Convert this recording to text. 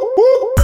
uh.